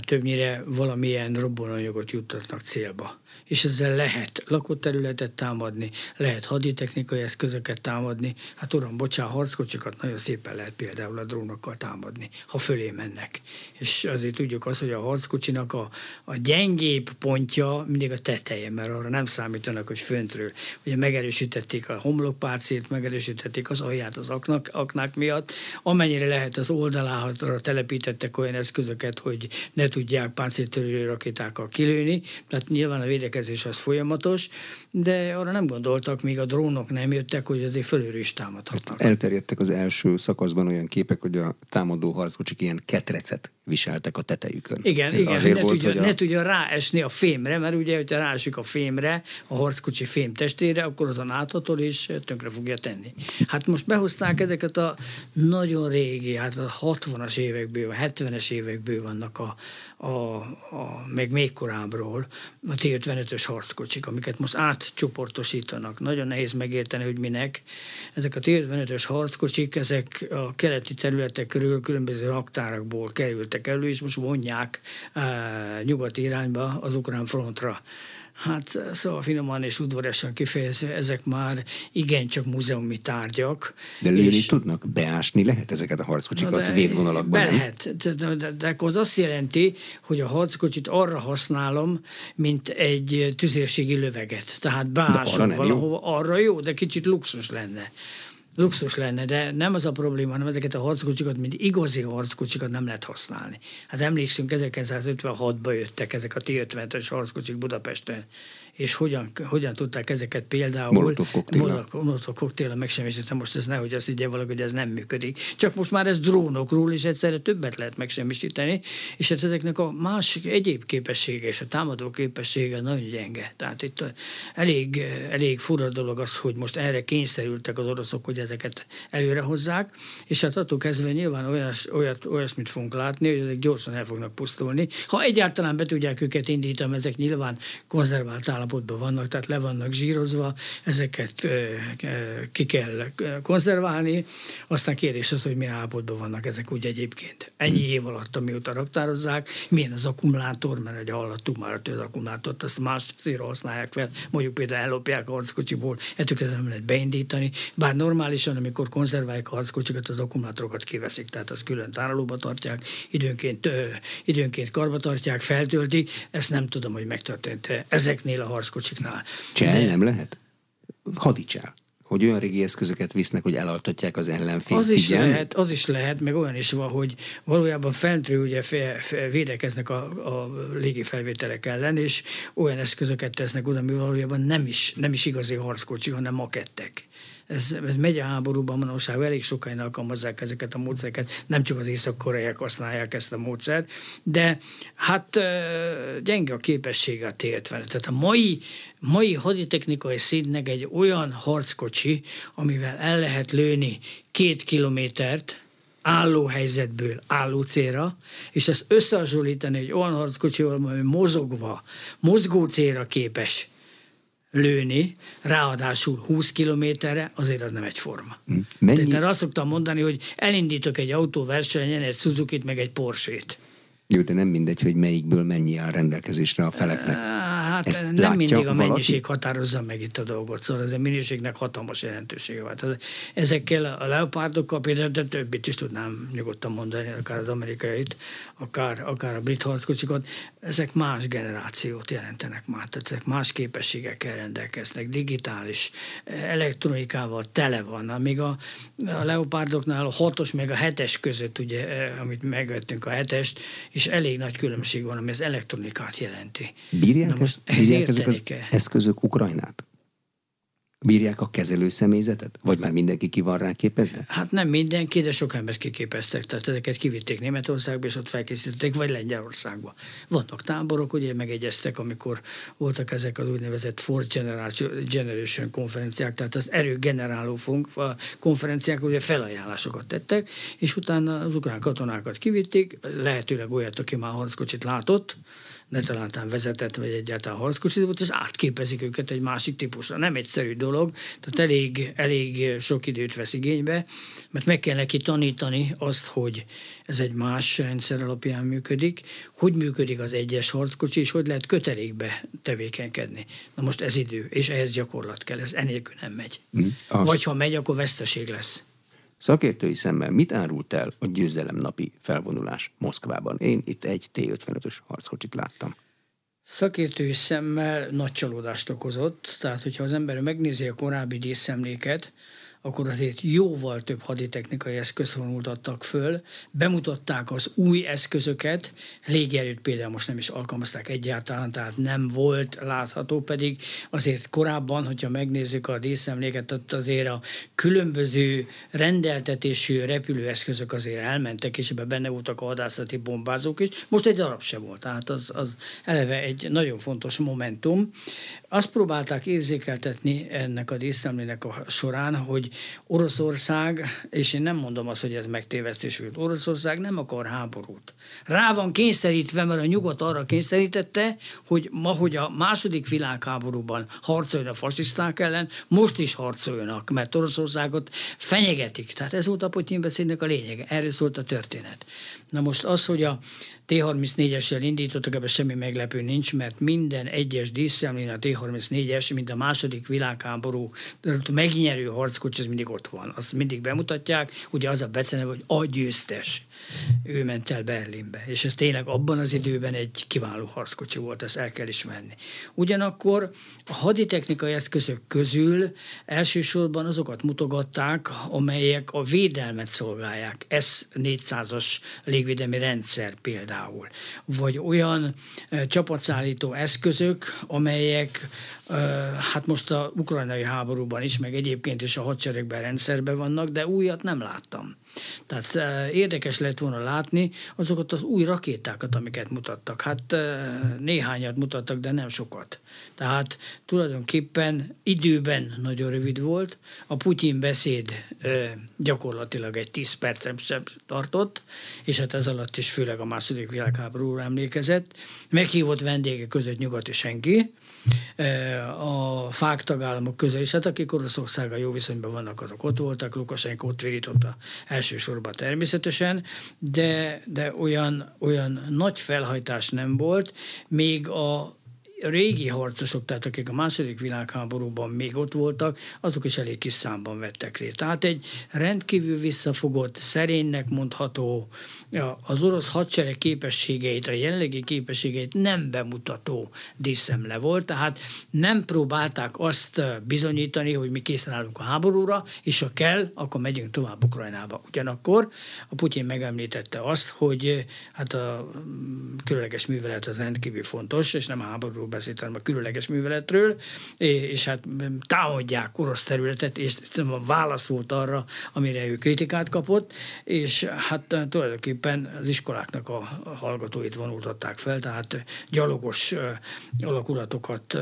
többnyire valamilyen robbanóanyagot juttatnak célba és ezzel lehet lakóterületet támadni, lehet haditechnikai eszközöket támadni. Hát uram, bocsánat, harckocsikat nagyon szépen lehet például a drónokkal támadni, ha fölé mennek. És azért tudjuk azt, hogy a harckocsinak a, a gyengébb pontja mindig a teteje, mert arra nem számítanak, hogy föntről. Ugye megerősítették a homlokpárcét, megerősítették az alját az aknak, aknák miatt. Amennyire lehet az oldalára telepítettek olyan eszközöket, hogy ne tudják páncéltörő rakétákkal kilőni. Tehát nyilván a védekezés védekezés az folyamatos, de arra nem gondoltak, míg a drónok nem jöttek, hogy azért fölülről is támadhatnak. Elterjedtek az első szakaszban olyan képek, hogy a támadó harckocsik ilyen ketrecet viseltek a tetejükön. Igen, Ez igen, azért ne, volt, tudja, a... ne tudja ráesni a fémre, mert ugye, hogyha ráesik a fémre, a harckocsi fém testére, akkor azon áthatol és tönkre fogja tenni. Hát most behozták ezeket a nagyon régi, hát a 60-as évekből, a 70-es évekből vannak a, a, a, meg még korábbról a T-55-ös harckocsik, amiket most átcsoportosítanak. Nagyon nehéz megérteni, hogy minek. Ezek a T-55-ös harckocsik, ezek a keleti területek körül különböző raktárakból kerültek elő, és most vonják uh, nyugati irányba az ukrán frontra Hát szóval finoman és udvariasan kifejezve, ezek már igencsak múzeumi tárgyak. De lőni és... tudnak? Beásni lehet ezeket a harckocsikat védvonalakban? Be lehet, de, de, de, de az azt jelenti, hogy a harckocsit arra használom, mint egy tüzérségi löveget. Tehát beásom valahova, jó? arra jó, de kicsit luxus lenne luxus lenne, de nem az a probléma, hanem ezeket a harckocsikat, mint igazi harckocsikat nem lehet használni. Hát emlékszünk, 1956-ban jöttek ezek a T-50-es harckocsik Budapesten, és hogyan, hogyan tudták ezeket például... Molotov koktéla. Molotov megsemmisíteni. Most ez nehogy azt így valaki, hogy ez nem működik. Csak most már ez drónokról is egyszerre többet lehet megsemmisíteni, és hát ezeknek a más egyéb képessége és a támadó képessége nagyon gyenge. Tehát itt elég, elég fura dolog az, hogy most erre kényszerültek az oroszok, hogy ezeket előre hozzák, és hát attól kezdve nyilván olyas, olyat, olyasmit fogunk látni, hogy ezek gyorsan el fognak pusztulni. Ha egyáltalán be tudják őket indítani, ezek nyilván konzervált állapotban vannak, tehát le vannak zsírozva, ezeket ki kell konzerválni, aztán kérdés az, hogy milyen állapotban vannak ezek úgy egyébként. Ennyi év alatt, amióta raktározzák, milyen az akkumulátor, mert ugye hallottuk már, hogy az akkumulátort azt más célra használják fel, mondjuk például ellopják a harckocsiból, ettől kezdve nem lehet beindítani, bár normálisan, amikor konzerválják a harckocsikat, az akkumulátorokat kiveszik, tehát az külön tárolóba tartják, időnként, ö, időnként karba tartják, feltöltik, ezt nem tudom, hogy megtörtént ezeknél a harckocsiknál. Csel De... nem lehet? Hadicsel hogy olyan régi eszközöket visznek, hogy elaltatják az ellenfél az is lehet, Az is lehet, meg olyan is van, hogy valójában fentről ugye fe, fe, védekeznek a, a légi felvételek ellen, és olyan eszközöket tesznek oda, ami valójában nem is, nem is igazi harckocsi, hanem makettek ez, ez megy a háborúban manóság, elég sokáig alkalmazzák ezeket a módszereket, nem csak az észak-koreaiak használják ezt a módszert, de hát gyenge a képessége a T-50. Tehát a mai, mai haditechnikai szintnek egy olyan harckocsi, amivel el lehet lőni két kilométert, álló helyzetből álló célra, és ezt összehasonlítani egy olyan harckocsival, ami mozogva, mozgó célra képes, lőni, ráadásul 20 kilométerre, azért az nem egyforma. Hm. Mennyi? Tehát azt szoktam mondani, hogy elindítok egy autóversenyen, egy Suzuki-t, meg egy Porsche-t. Jó, de nem mindegy, hogy melyikből mennyi áll rendelkezésre a feleknek. Hát Ezt nem mindig a valaki? mennyiség határozza meg itt a dolgot, szóval ez a minőségnek hatalmas jelentősége van. Ezekkel a leopárdokkal például, de többit is tudnám nyugodtan mondani, akár az amerikait, akár, akár a brit harckocsikat, ezek más generációt jelentenek már, tehát ezek más képességekkel rendelkeznek, digitális, elektronikával tele van, amíg a, a leopárdoknál a hatos meg a hetes között, ugye, eh, amit megvettünk a hetest, és elég nagy különbség van, ami az elektronikát jelenti. Bírják, Na most ezt, bírják ezek az eszközök Ukrajnát? Bírják a kezelő személyzetet? Vagy már mindenki ki van rá képezve? Hát nem mindenki, de sok embert kiképeztek. Tehát ezeket kivitték Németországba, és ott felkészítették, vagy Lengyelországba. Vannak táborok, ugye megegyeztek, amikor voltak ezek az úgynevezett Force Generation konferenciák, tehát az erőgeneráló konferenciák, ugye felajánlásokat tettek, és utána az ukrán katonákat kivitték, lehetőleg olyat, aki már harckocsit látott, ne találtán vezetett, vagy egyáltalán harckocsi volt, és átképezik őket egy másik típusra. Nem egyszerű dolog, tehát elég, elég sok időt vesz igénybe, mert meg kell neki tanítani azt, hogy ez egy más rendszer alapján működik, hogy működik az egyes harckocsi, és hogy lehet kötelékbe tevékenykedni. Na most ez idő, és ehhez gyakorlat kell, ez enélkül nem megy. Mm, Vagy ha megy, akkor veszteség lesz. Szakértői szemmel mit árult el a győzelem napi felvonulás Moszkvában? Én itt egy T-55-ös harckocsit láttam. Szakértői szemmel nagy csalódást okozott, tehát hogyha az ember megnézi a korábbi díszemléket, akkor azért jóval több haditechnikai eszköz vonultattak föl, bemutatták az új eszközöket, légierőt például most nem is alkalmazták egyáltalán, tehát nem volt látható, pedig azért korábban, hogyha megnézzük a díszemléket, ott azért a különböző rendeltetésű repülőeszközök azért elmentek, és ebben benne voltak a hadászati bombázók is, most egy darab se volt, tehát az, az eleve egy nagyon fontos momentum. Azt próbálták érzékeltetni ennek a díszemlének a során, hogy Oroszország, és én nem mondom azt, hogy ez megtévesztés volt, Oroszország nem akar háborút. Rá van kényszerítve, mert a nyugat arra kényszerítette, hogy ma, hogy a második világháborúban harcoljon a fasiszták ellen, most is harcoljanak, mert Oroszországot fenyegetik. Tehát ez volt a Putyin beszédnek a lényege. Erről szólt a történet. Na most az, hogy a T-34-essel indítottak, ebben semmi meglepő nincs, mert minden egyes díszemlén a T-34-es, mint a második világháború megnyerő harckocsi, ez mindig ott van. Azt mindig bemutatják, ugye az a beceneve, hogy a győztes. Ő ment el Berlinbe, és ez tényleg abban az időben egy kiváló harckocsi volt, ezt el kell ismerni. Ugyanakkor a haditechnikai eszközök közül elsősorban azokat mutogatták, amelyek a védelmet szolgálják. S-400-as légvédelmi rendszer például például, vagy olyan csapatszállító eszközök, amelyek hát most a ukrajnai háborúban is, meg egyébként is a hadseregben rendszerben vannak, de újat nem láttam. Tehát érdekes lett volna látni azokat az új rakétákat, amiket mutattak. Hát néhányat mutattak, de nem sokat. Tehát tulajdonképpen időben nagyon rövid volt. A Putyin beszéd gyakorlatilag egy 10 percem sem tartott, és hát ez alatt is főleg a második világháborúra emlékezett. Meghívott vendégek között nyugati senki, a fák tagállamok közül is, hát akik Oroszországgal jó viszonyban vannak, azok ott voltak, Lukasenko ott virította elsősorban természetesen, de, de olyan, olyan nagy felhajtás nem volt, még a régi harcosok, tehát akik a második világháborúban még ott voltak, azok is elég kis számban vettek részt. Tehát egy rendkívül visszafogott, szerénynek mondható, az orosz hadsereg képességeit, a jelenlegi képességeit nem bemutató díszemle volt, tehát nem próbálták azt bizonyítani, hogy mi készen állunk a háborúra, és ha kell, akkor megyünk tovább Ukrajnába. Ugyanakkor a Putyin megemlítette azt, hogy hát a különleges művelet az rendkívül fontos, és nem a háború háborúról beszélt, hanem a különleges műveletről, és hát támadják orosz területet, és válasz volt arra, amire ő kritikát kapott, és hát tulajdonképpen az iskoláknak a hallgatóit vonultatták fel, tehát gyalogos alakulatokat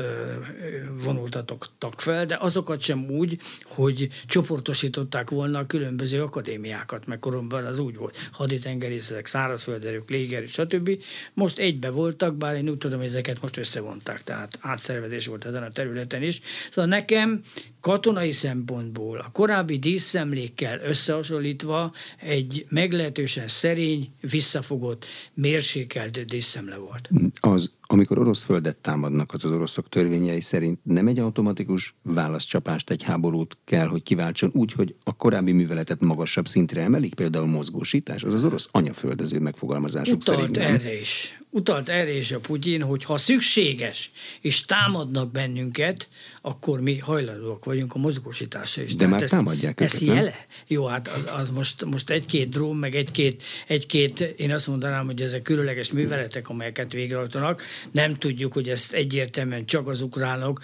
vonultatottak fel, de azokat sem úgy, hogy csoportosították volna a különböző akadémiákat, mert koronban az úgy volt, haditengerészek, szárazfölderők, légerő, stb. Most egybe voltak, bár én úgy tudom, hogy ezeket most összevonták tehát átszervezés volt ezen a területen is. Szóval nekem katonai szempontból a korábbi díszemlékkel összehasonlítva egy meglehetősen szerény, visszafogott, mérsékelt díszemle volt. Az, amikor orosz földet támadnak, az az oroszok törvényei szerint nem egy automatikus válaszcsapást, egy háborút kell, hogy kiváltson úgy, hogy a korábbi műveletet magasabb szintre emelik, például mozgósítás, az az orosz anyaföldező megfogalmazásuk Utalt szerint. Nem? erre is. Utalt erre is a Putyin, hogy ha szükséges, és támadnak bennünket, akkor mi hajlandóak vagyunk a mozgósításra is. De Tehát már ezt, támadják ez őket, jele? Nem? Jó, hát az, az most, most egy-két drón, meg egy-két, egy-két, én azt mondanám, hogy ezek különleges műveletek, amelyeket végrehajtanak. Nem tudjuk, hogy ezt egyértelműen csak az ukránok,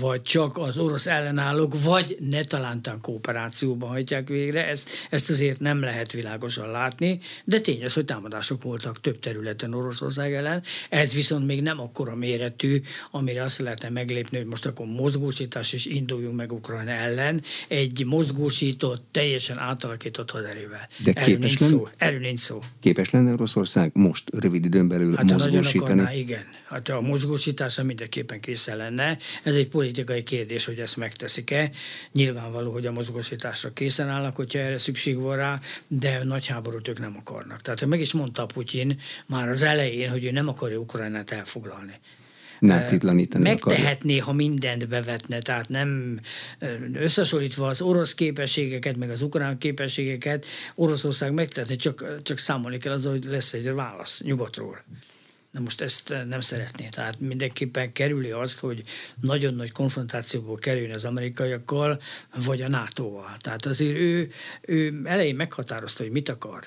vagy csak az orosz ellenállók, vagy ne talántán kooperációban hajtják végre. Ezt, ezt azért nem lehet világosan látni, de tény az, hogy támadások voltak több területen Oroszország ellen. Ez viszont még nem akkora méretű, amire azt lehetne meglépni, hogy most akkor mozgósítás és induljunk meg Ukrajna ellen egy mozgósított, teljesen átalakított haderővel. De erről képes nincs, szó. erről nincs szó. Képes lenne Oroszország most rövid időn belül hát, mozgósítani? Akarná, igen. Hát a mozgósítása mindenképpen készen lenne. Ez egy politikai kérdés, hogy ezt megteszik-e. Nyilvánvaló, hogy a mozgósításra készen állnak, hogyha erre szükség van rá, de nagy háborút ők nem akarnak. Tehát meg is mondta Putyin már az elején, hogy ő nem akarja Ukrajnát elfoglalni nácitlanítani Megtehetné, akarja. ha mindent bevetne, tehát nem összesonlítva az orosz képességeket, meg az ukrán képességeket, Oroszország megtehetné, csak, csak számolni kell az, hogy lesz egy válasz nyugatról. Na most ezt nem szeretné. Tehát mindenképpen kerüli azt, hogy nagyon nagy konfrontációból kerüljön az amerikaiakkal, vagy a NATO-val. Tehát azért ő, ő elején meghatározta, hogy mit akar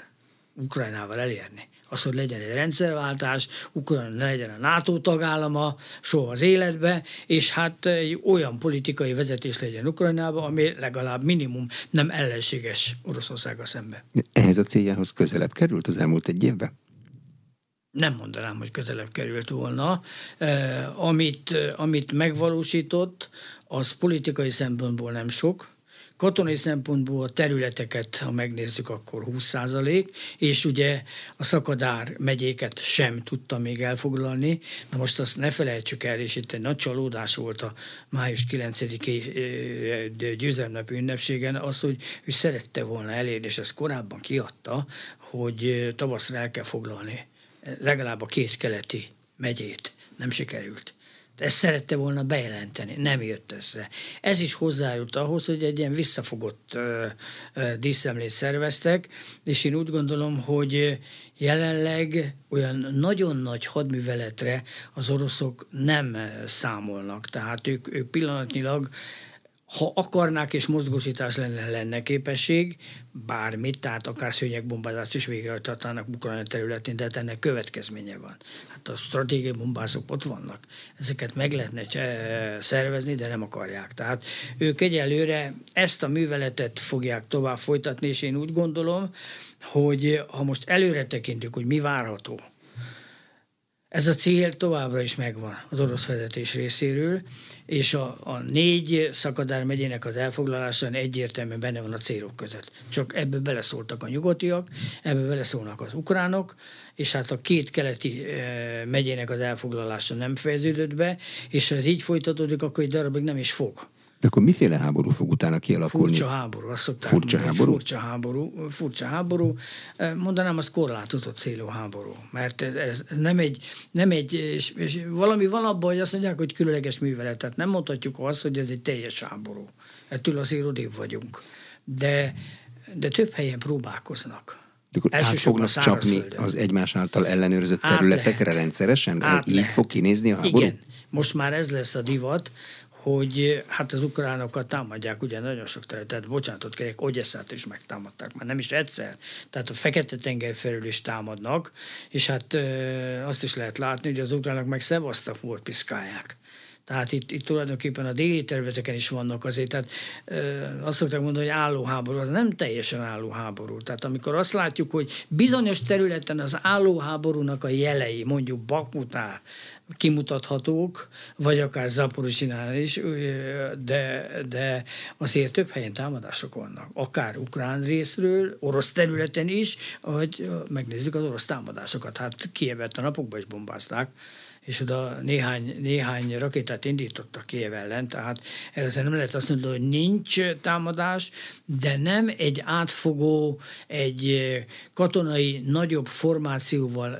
Ukrajnával elérni az, hogy legyen egy rendszerváltás, Ukrajna legyen a NATO tagállama soha az életbe, és hát egy olyan politikai vezetés legyen Ukrajnába, ami legalább minimum nem ellenséges Oroszországgal szemben. Ehhez a céljához közelebb került az elmúlt egy évben? nem mondanám, hogy közelebb került volna. amit, amit megvalósított, az politikai szempontból nem sok, Katonai szempontból a területeket, ha megnézzük, akkor 20 százalék, és ugye a szakadár megyéket sem tudta még elfoglalni. Na most azt ne felejtsük el, és itt egy nagy csalódás volt a május 9-i győzelemnap ünnepségen, az, hogy ő szerette volna elérni, és ezt korábban kiadta, hogy tavaszra el kell foglalni legalább a két keleti megyét. Nem sikerült. Ezt szerette volna bejelenteni, nem jött össze. Ez is hozzájut ahhoz, hogy egy ilyen visszafogott ö, díszemlét szerveztek, és én úgy gondolom, hogy jelenleg olyan nagyon nagy hadműveletre az oroszok nem számolnak. Tehát ők, ők pillanatnyilag ha akarnák és mozgósítás lenne, lenne képesség, bármit, tehát akár szőnyegbombázást is végrehajthatnának Ukrajna területén, de ennek következménye van. Hát a stratégiai bombázók ott vannak. Ezeket meg lehetne szervezni, de nem akarják. Tehát ők egyelőre ezt a műveletet fogják tovább folytatni, és én úgy gondolom, hogy ha most előre tekintünk, hogy mi várható, ez a cél továbbra is megvan az orosz vezetés részéről, és a, a négy szakadár megyének az elfoglalása egyértelműen benne van a célok között. Csak ebbe beleszóltak a nyugatiak, ebbe beleszólnak az ukránok, és hát a két keleti e, megyének az elfoglalása nem fejeződött be, és ha ez így folytatódik, akkor egy darabig nem is fog. De akkor miféle háború fog utána kialakulni? Furcsa háború, azt szokták furcsa mondani, háború? Furcsa háború, furcsa háború. Mondanám, azt korlátozott célú háború. Mert ez, ez nem egy, nem egy és, és valami van abban, hogy azt mondják, hogy különleges művelet. Tehát nem mondhatjuk azt, hogy ez egy teljes háború. Ettől azért odébb vagyunk. De, de több helyen próbálkoznak. De át fognak csapni az egymás által ellenőrzött át területekre lehet. rendszeresen? Át Így lehet. fog kinézni a háború? Igen. Most már ez lesz a divat, hogy hát az ukránokat támadják, ugye nagyon sok területet, bocsánatot kérek, Ogyesszát is megtámadták, már nem is egyszer. Tehát a Fekete-tenger felül is támadnak, és hát azt is lehet látni, hogy az ukránok meg Szevasztafort piszkálják. Tehát itt, itt tulajdonképpen a déli területeken is vannak azért, tehát ö, azt szokták mondani, hogy állóháború, az nem teljesen állóháború. Tehát amikor azt látjuk, hogy bizonyos területen az állóháborúnak a jelei, mondjuk Bakmutál, kimutathatók, vagy akár Zaporozsinál is, de, de azért több helyen támadások vannak. Akár ukrán részről, orosz területen is, vagy megnézzük az orosz támadásokat. Hát Kievet a napokban is bombázták, és oda néhány, néhány rakétát indítottak Kiev ellen, tehát erre nem lehet azt mondani, hogy nincs támadás, de nem egy átfogó, egy katonai nagyobb formációval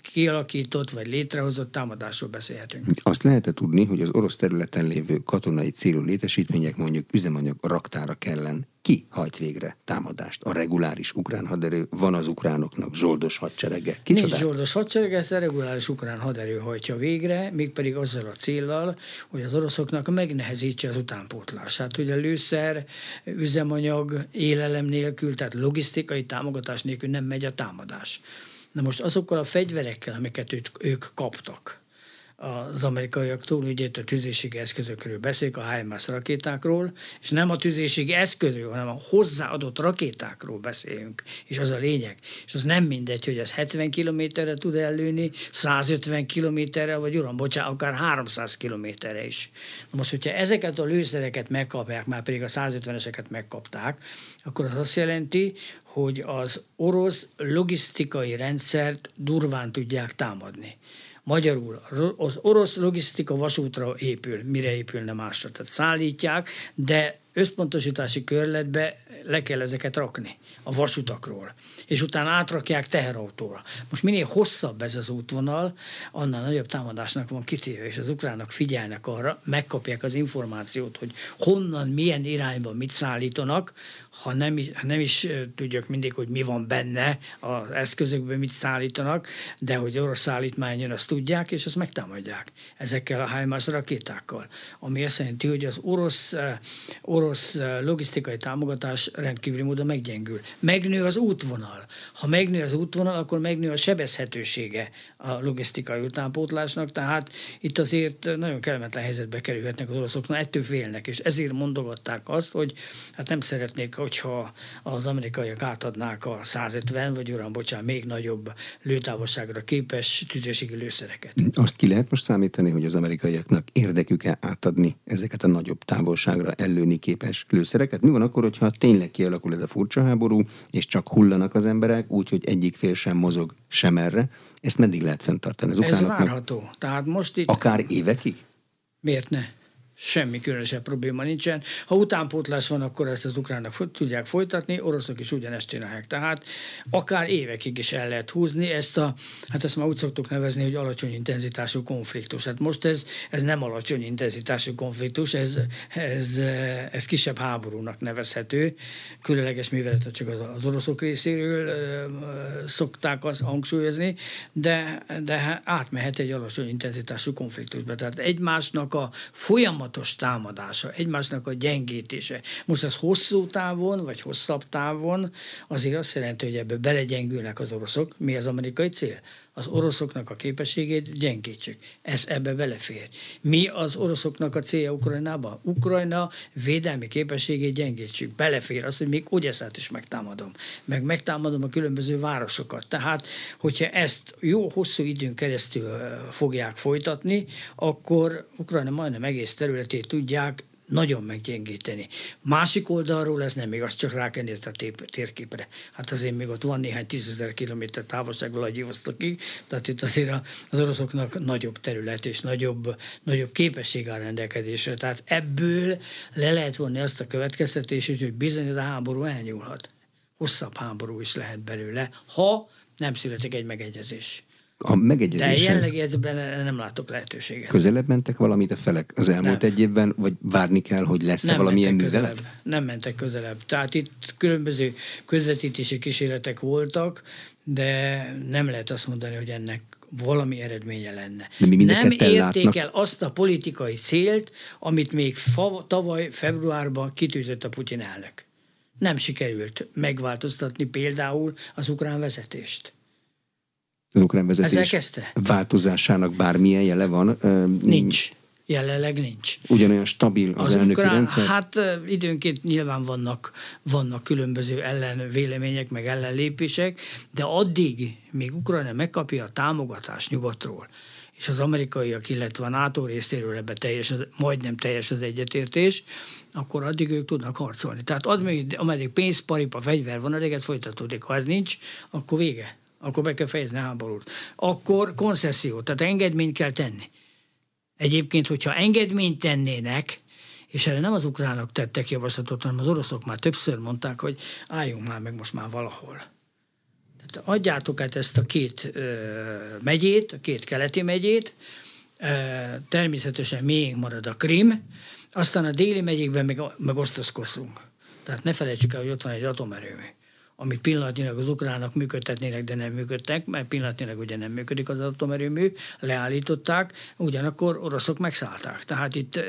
kialakított vagy létrehozott támadásról beszélhetünk. Azt lehet tudni, hogy az orosz területen lévő katonai célú létesítmények mondjuk üzemanyag raktára kellen ki hajt végre támadást? A reguláris ukrán haderő van az ukránoknak zsoldos hadserege? Kicsoda? Nincs zsoldos hadserege, ezt a reguláris ukrán haderő hajtja végre, mégpedig azzal a céllal, hogy az oroszoknak megnehezítse az utánpótlását. Ugye lőszer, üzemanyag, élelem nélkül, tehát logisztikai támogatás nélkül nem megy a támadás. Na most azokkal a fegyverekkel, amiket ők, ők kaptak, az amerikaiaktól, ugye itt a tüzérségi eszközökről beszélünk, a HIMARS rakétákról, és nem a tüzérségi eszközről, hanem a hozzáadott rakétákról beszélünk, és az a lényeg. És az nem mindegy, hogy ez 70 kilométerre tud ellőni, 150 kilométerre, vagy uram, bocsánat, akár 300 kilométerre is. Na most, hogyha ezeket a lőszereket megkapják, már pedig a 150-eseket megkapták, akkor az azt jelenti, hogy az orosz logisztikai rendszert durván tudják támadni. Magyarul az orosz logisztika vasútra épül, mire épülne másra. Tehát szállítják, de összpontosítási körletbe le kell ezeket rakni a vasutakról, és utána átrakják teherautóra. Most minél hosszabb ez az útvonal, annál nagyobb támadásnak van kitéve, és az ukránok figyelnek arra, megkapják az információt, hogy honnan, milyen irányba mit szállítanak, ha nem, ha nem is tudjuk mindig, hogy mi van benne az eszközökben, mit szállítanak, de hogy orosz szállítmány jön, azt tudják, és azt megtámadják ezekkel a HIMARS rakétákkal. Ami azt jelenti, hogy az orosz, orosz logisztikai támogatás rendkívüli módon meggyengül. Megnő az útvonal. Ha megnő az útvonal, akkor megnő a sebezhetősége a logisztikai utánpótlásnak, tehát itt azért nagyon kellemetlen helyzetbe kerülhetnek az oroszok, na ettől félnek, és ezért mondogatták azt, hogy hát nem szeretnék hogyha az amerikaiak átadnák a 150, vagy uram, bocsánat, még nagyobb lőtávolságra képes tüzérségi lőszereket. Azt ki lehet most számítani, hogy az amerikaiaknak érdekük-e átadni ezeket a nagyobb távolságra ellőni képes lőszereket? Mi van akkor, hogyha tényleg kialakul ez a furcsa háború, és csak hullanak az emberek, úgyhogy egyik fél sem mozog sem erre? Ezt meddig lehet fenntartani? Az ez várható. Tehát most itt... Akár évekig? Miért ne? Semmi különösebb probléma nincsen. Ha utánpótlás van, akkor ezt az ukránok tudják folytatni, oroszok is ugyanezt csinálják. Tehát akár évekig is el lehet húzni ezt a, hát ezt már úgy szoktuk nevezni, hogy alacsony intenzitású konfliktus. Hát most ez, ez nem alacsony intenzitású konfliktus, ez, ez, ez kisebb háborúnak nevezhető. Különleges művelet csak az, az oroszok részéről szokták azt hangsúlyozni, de, de átmehet egy alacsony intenzitású konfliktusba. Tehát egymásnak a folyamat folyamatos támadása, egymásnak a gyengítése. Most ez hosszú távon, vagy hosszabb távon azért azt jelenti, hogy ebbe belegyengülnek az oroszok. Mi az amerikai cél? Az oroszoknak a képességét gyengítsük. Ez ebbe belefér. Mi az oroszoknak a célja Ukrajnába? Ukrajna védelmi képességét gyengítsük. Belefér az, hogy még Ogyeszát is megtámadom. Meg megtámadom a különböző városokat. Tehát, hogyha ezt jó hosszú időn keresztül fogják folytatni, akkor Ukrajna majdnem egész területét tudják nagyon meggyengíteni. Másik oldalról ez nem igaz, csak rá a térképre. Hát azért még ott van néhány tízezer kilométer távolság Vladivostokig, tehát itt azért az oroszoknak nagyobb terület és nagyobb, nagyobb képesség áll rendelkezésre. Tehát ebből le lehet vonni azt a következtetést, hogy bizony ez a háború elnyúlhat. Hosszabb háború is lehet belőle, ha nem születik egy megegyezés a megegyezéshez... De jelenleg ezben nem látok lehetőséget. Közelebb mentek valamit a felek az elmúlt nem. egy évben, vagy várni kell, hogy lesz-e nem valamilyen művelet? Közelebb. Nem mentek közelebb. Tehát itt különböző közvetítési kísérletek voltak, de nem lehet azt mondani, hogy ennek valami eredménye lenne. De mi nem érték el azt a politikai célt, amit még fa, tavaly februárban kitűzött a Putyin elnök. Nem sikerült megváltoztatni például az ukrán vezetést az ukrán vezetés változásának bármilyen jele van? Nincs. Jelenleg nincs. Ugyanolyan stabil az, az elnöki ukrán, rendszer? Hát időnként nyilván vannak, vannak különböző ellenvélemények, meg ellenlépések, de addig, míg Ukrajna megkapja a támogatást nyugatról, és az amerikaiak, illetve a NATO részéről ebbe teljes, majdnem teljes az egyetértés, akkor addig ők tudnak harcolni. Tehát ameddig pénz, paripa, fegyver van, addig ez folytatódik. Ha ez nincs, akkor vége akkor be kell fejezni a háborút. Akkor koncesszió, tehát engedményt kell tenni. Egyébként, hogyha engedményt tennének, és erre nem az ukránok tettek javaslatot, hanem az oroszok már többször mondták, hogy álljunk már meg most már valahol. Tehát adjátok át ezt a két ö, megyét, a két keleti megyét, ö, természetesen miénk marad a Krim, aztán a déli megyékben meg, meg osztozkozunk. Tehát ne felejtsük el, hogy ott van egy atomerőmű amit pillanatnyilag az ukránok működtetnének, de nem működtek, mert pillanatnyilag ugye nem működik az atomerőmű, leállították, ugyanakkor oroszok megszállták. Tehát itt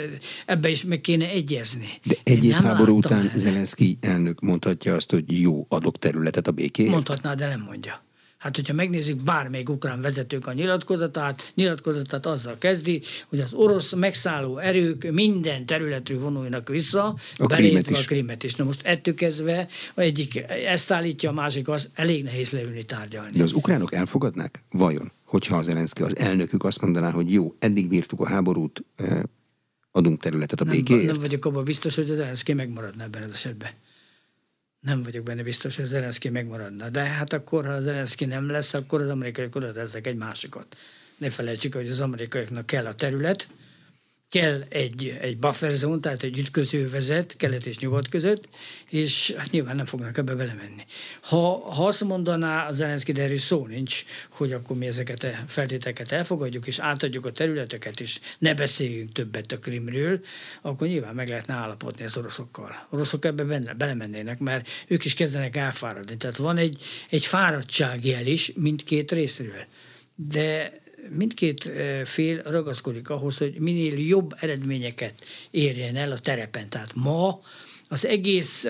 ebbe is meg kéne egyezni. De egy háború után Zelenszky elnök mondhatja azt, hogy jó, adok területet a békéért? Mondhatná, de nem mondja. Hát, hogyha megnézzük bármelyik ukrán vezetők a nyilatkozatát, nyilatkozatát azzal kezdi, hogy az orosz megszálló erők minden területről vonulnak vissza, a belétve a krimet is. Na most ettől kezdve egyik ezt állítja, a másik az, elég nehéz leülni tárgyalni. De az ukránok elfogadnák? Vajon? Hogyha az Zelenszky, az elnökük azt mondaná, hogy jó, eddig bírtuk a háborút, eh, adunk területet a békéért? Nem, nem vagyok abban biztos, hogy az Zelenszky megmaradna ebben az esetben nem vagyok benne biztos, hogy Zelenszky megmaradna. De hát akkor, ha Zelenszky nem lesz, akkor az amerikaiak oda egy másikat. Ne felejtsük, hogy az amerikaiaknak kell a terület, kell egy, egy buffer zone, tehát egy ütköző vezet kelet és nyugat között, és hát nyilván nem fognak ebbe belemenni. Ha, ha azt mondaná az Zelenszky, de erről szó nincs, hogy akkor mi ezeket a feltételeket elfogadjuk, és átadjuk a területeket, és ne beszéljünk többet a Krimről, akkor nyilván meg lehetne állapodni az oroszokkal. Oroszok ebbe benne, belemennének, mert ők is kezdenek elfáradni. Tehát van egy, egy fáradtságjel is mindkét részről. De mindkét fél ragaszkodik ahhoz, hogy minél jobb eredményeket érjen el a terepen. Tehát ma az egész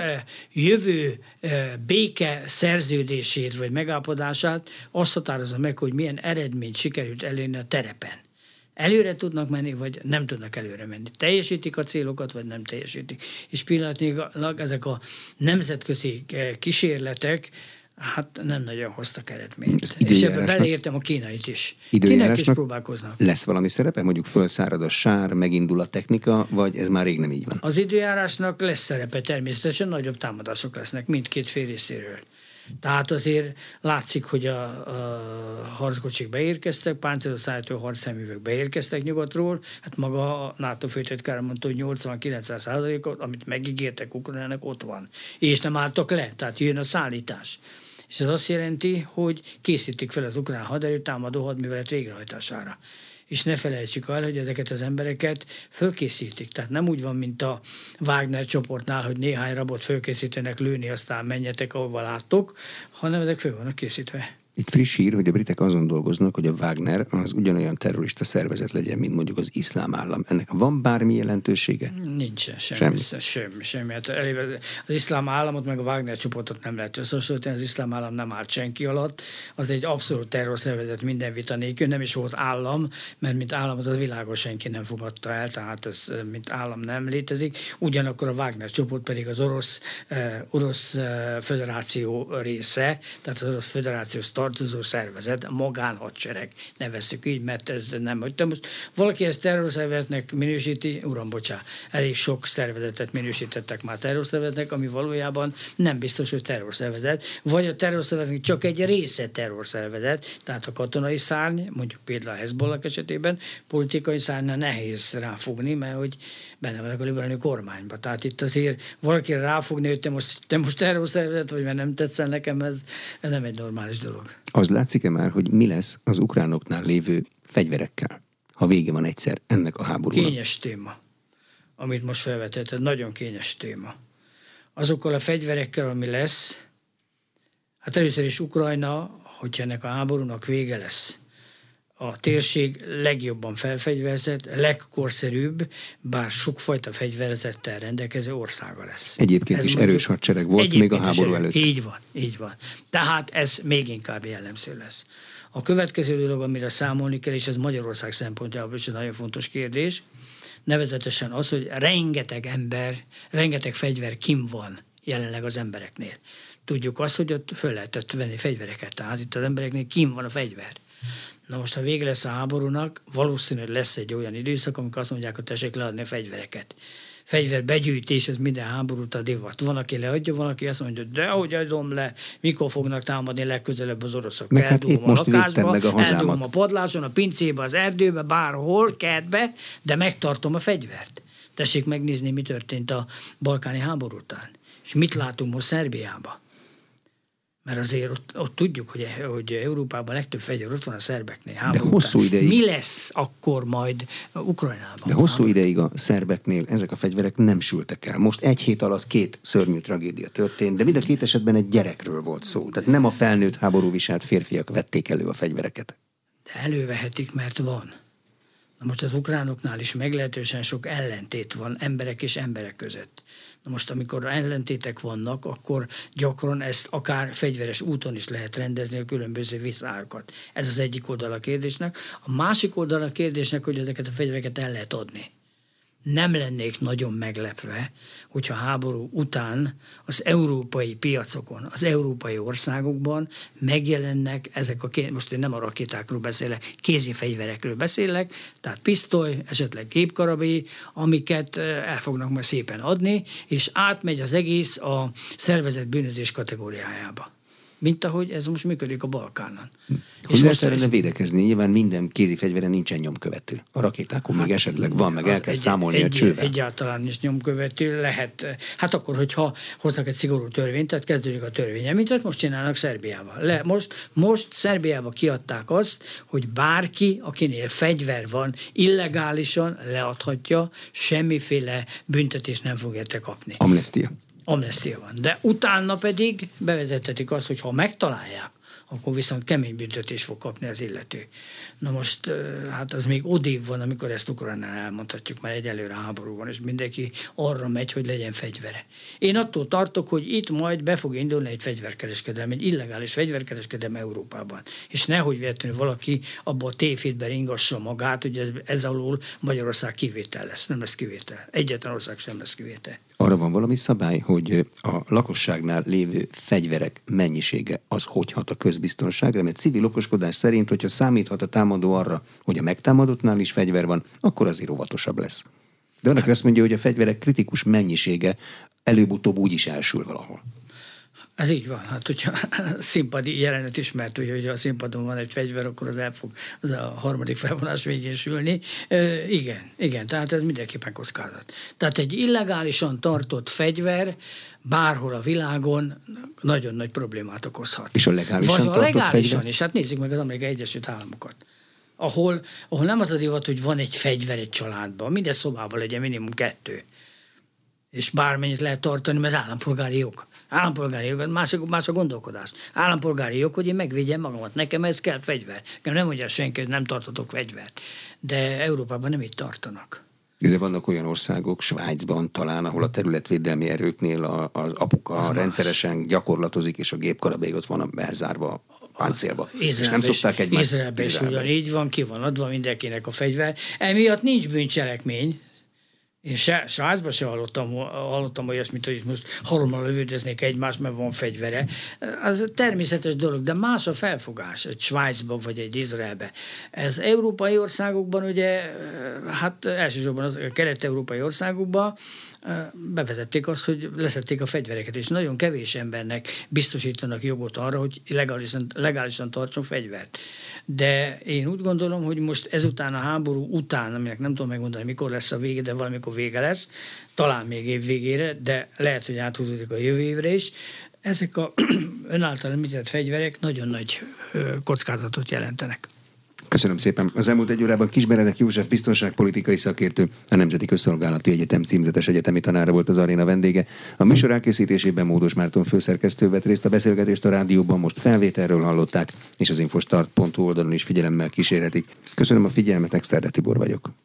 jövő béke szerződését vagy megállapodását azt határozza meg, hogy milyen eredményt sikerült elérni a terepen. Előre tudnak menni, vagy nem tudnak előre menni. Teljesítik a célokat, vagy nem teljesítik. És pillanatnyilag ezek a nemzetközi eh, kísérletek, hát nem nagyon hoztak eredményt. És ebben beleértem a kínait is. Kínák is próbálkoznak. Lesz valami szerepe? Mondjuk felszárad a sár, megindul a technika, vagy ez már rég nem így van? Az időjárásnak lesz szerepe, természetesen nagyobb támadások lesznek mindkét fél részéről. Tehát azért látszik, hogy a, a harckocsik beérkeztek, páncéloszállító harcszeművek beérkeztek nyugatról, hát maga a NATO főtitkára mondta, hogy 80-90 százalékot, amit megígértek Ukrajnának, ott van. És nem álltak le, tehát jön a szállítás. És ez azt jelenti, hogy készítik fel az ukrán haderő támadó hadművelet végrehajtására és ne felejtsük el, hogy ezeket az embereket fölkészítik. Tehát nem úgy van, mint a Wagner csoportnál, hogy néhány rabot fölkészítenek lőni, aztán menjetek, ahova láttok, hanem ezek föl vannak készítve. Itt friss hír, hogy a britek azon dolgoznak, hogy a Wagner az ugyanolyan terrorista szervezet legyen, mint mondjuk az iszlám állam. Ennek van bármi jelentősége? Nincsen, semmi. Semmi, semmi. semmi. Hát az iszlám államot meg a Wagner csoportot nem lehet összehasonlítani, az iszlám állam nem állt senki alatt, az egy abszolút terrorszervezet minden vita nélkül, nem is volt állam, mert mint államot az világos senki nem fogadta el, tehát ez mint állam nem létezik. Ugyanakkor a Wagner csoport pedig az orosz, uh, orosz uh, föderáció része, tehát az orosz föderáció tartozó szervezet, a magánhadsereg, nevezzük így, mert ez nem, hogy te most valaki ezt terrorszervezetnek minősíti, uram, bocsá, elég sok szervezetet minősítettek már terrorszervezetnek, ami valójában nem biztos, hogy terrorszervezet, vagy a terrorszervezetnek csak egy része terrorszervezet, tehát a katonai szárny, mondjuk például a Hezbollah esetében, politikai szárnynál nehéz ráfogni, mert hogy benne vannak a liberális kormányban. Tehát itt azért valaki ráfogni, hogy te most, te most terrorszervezet vagy, mert nem tetszel nekem, ez, ez nem egy normális dolog. Az látszik-e már, hogy mi lesz az ukránoknál lévő fegyverekkel, ha vége van egyszer ennek a háborúnak? Kényes téma, amit most felvetetted, nagyon kényes téma. Azokkal a fegyverekkel, ami lesz, hát először is Ukrajna, hogyha ennek a háborúnak vége lesz, a térség legjobban felfegyverzett, legkorszerűbb, bár sokfajta fegyverzettel rendelkező országa lesz. Egyébként ez is erős hadsereg volt még a háború előtt. Így van, így van. Tehát ez még inkább jellemző lesz. A következő dolog, amire számolni kell, és ez Magyarország szempontjából is egy nagyon fontos kérdés, nevezetesen az, hogy rengeteg ember, rengeteg fegyver kim van jelenleg az embereknél. Tudjuk azt, hogy ott föl lehetett venni fegyvereket, tehát itt az embereknél kim van a fegyver. Na most, ha vége lesz a háborúnak, valószínűleg lesz egy olyan időszak, amikor azt mondják, hogy tessék leadni a fegyvereket. Fegyverbegyűjtés, ez minden háborút a divat. Van, aki leadja, van, aki azt mondja, de hogy adom le, mikor fognak támadni legközelebb az oroszok. Meg hát épp a most lakásba, meg a eldugom a padláson, a pincébe, az erdőbe, bárhol, kertbe, de megtartom a fegyvert. Tessék megnézni, mi történt a balkáni háború után. És mit látunk most Szerbiában mert azért ott, ott tudjuk, hogy, hogy Európában legtöbb fegyver ott van a szerbeknél. De hosszú után. ideig. Mi lesz akkor majd Ukrajnában? De hosszú háború? ideig a szerbeknél ezek a fegyverek nem sültek el. Most egy hét alatt két szörnyű tragédia történt, de mind a két esetben egy gyerekről volt szó. Tehát nem a felnőtt háború viselt férfiak vették elő a fegyvereket. De elővehetik, mert van. Na most az ukránoknál is meglehetősen sok ellentét van emberek és emberek között. Na most, amikor ellentétek vannak, akkor gyakran ezt akár fegyveres úton is lehet rendezni a különböző viszárokat. Ez az egyik oldal a kérdésnek. A másik oldal a kérdésnek, hogy ezeket a fegyvereket el lehet adni nem lennék nagyon meglepve, hogyha háború után az európai piacokon, az európai országokban megjelennek ezek a, most én nem a rakétákról beszélek, kézi fegyverekről beszélek, tehát pisztoly, esetleg gépkarabé, amiket el fognak majd szépen adni, és átmegy az egész a szervezett bűnözés kategóriájába mint ahogy ez most működik a Balkánon. Hogy és most erre védekezni, nyilván minden kézi fegyveren nincsen nyomkövető. A rakétákon hát, még esetleg van, meg el kell egy, számolni egy, a csővel. Egyáltalán is nyomkövető lehet. Hát akkor, hogyha hoznak egy szigorú törvényt, tehát kezdődik a törvény, mint most csinálnak Szerbiában. Le, most, most Szerbiában kiadták azt, hogy bárki, akinél fegyver van, illegálisan leadhatja, semmiféle büntetést nem fog érte kapni. Amnestia amnestia van. De utána pedig bevezetetik azt, hogy ha megtalálják, akkor viszont kemény büntetés fog kapni az illető. Na most, hát az még odébb van, amikor ezt Ukrajnán elmondhatjuk, mert egyelőre háború van, és mindenki arra megy, hogy legyen fegyvere. Én attól tartok, hogy itt majd be fog indulni egy fegyverkereskedelem, egy illegális fegyverkereskedelem Európában. És nehogy véletlenül valaki abból a tévhitben ingassa magát, hogy ez, ez alól Magyarország kivétel lesz. Nem lesz kivétel. Egyetlen ország sem lesz kivétel. Arra van valami szabály, hogy a lakosságnál lévő fegyverek mennyisége az hogy hat a közbiztonságra, mert civil okoskodás szerint, hogyha számíthat a támadó arra, hogy a megtámadottnál is fegyver van, akkor azért óvatosabb lesz. De van, aki azt mondja, hogy a fegyverek kritikus mennyisége előbb-utóbb úgy is elsül valahol. Ez így van. Hát, hogyha *laughs* színpadi jelenet ismert, hogy, hogy a színpadon van egy fegyver, akkor az el fog az a harmadik felvonás végén sülni. E, igen, igen, tehát ez mindenképpen kockázat. Tehát egy illegálisan tartott fegyver bárhol a világon nagyon nagy problémát okozhat. És a legálisan Vagy a legálisan fegyver? is. Hát nézzük meg az Amerikai Egyesült Államokat ahol, ahol nem az a divat, hogy van egy fegyver egy családban, minden szobában legyen minimum kettő. És bármennyit lehet tartani, mert ez állampolgári jog. Állampolgári jog, más, más a gondolkodás. Állampolgári jog, hogy én megvédjem magamat. Nekem ez kell fegyver. Nekem nem mondja senki, hogy nem tartotok fegyvert. De Európában nem így tartanak. De vannak olyan országok, Svájcban talán, ahol a területvédelmi erőknél a, az apuka az rendszeresen más. gyakorlatozik, és a gépkarabély ott van belzárva páncélba. és nem szokták egymást. Izraelben is ugyanígy van, ki van adva mindenkinek a fegyver. Emiatt nincs bűncselekmény, én se, Svájcban se hallottam, hallottam olyasmit, hogy most halommal lövődöznék egymást, mert van fegyvere. Az természetes dolog, de más a felfogás egy Svájcban vagy egy Izraelben. Ez európai országokban ugye, hát elsősorban a kelet-európai országokban bevezették azt, hogy leszették a fegyvereket, és nagyon kevés embernek biztosítanak jogot arra, hogy legálisan, legálisan tartson fegyvert. De én úgy gondolom, hogy most ezután a háború után, aminek nem tudom megmondani, mikor lesz a vége, de valamikor vége lesz, talán még év végére, de lehet, hogy áthúzódik a jövő évre is, ezek a *clears throat* ön által említett fegyverek nagyon nagy kockázatot jelentenek. Köszönöm szépen. Az elmúlt egy órában Kisberedek József biztonságpolitikai szakértő, a Nemzeti Közszolgálati Egyetem címzetes egyetemi tanára volt az aréna vendége. A műsor elkészítésében Módos Márton főszerkesztő vett részt a beszélgetést a rádióban, most felvételről hallották, és az infostart.hu oldalon is figyelemmel kísérhetik. Köszönöm a figyelmet, Exterde Tibor vagyok.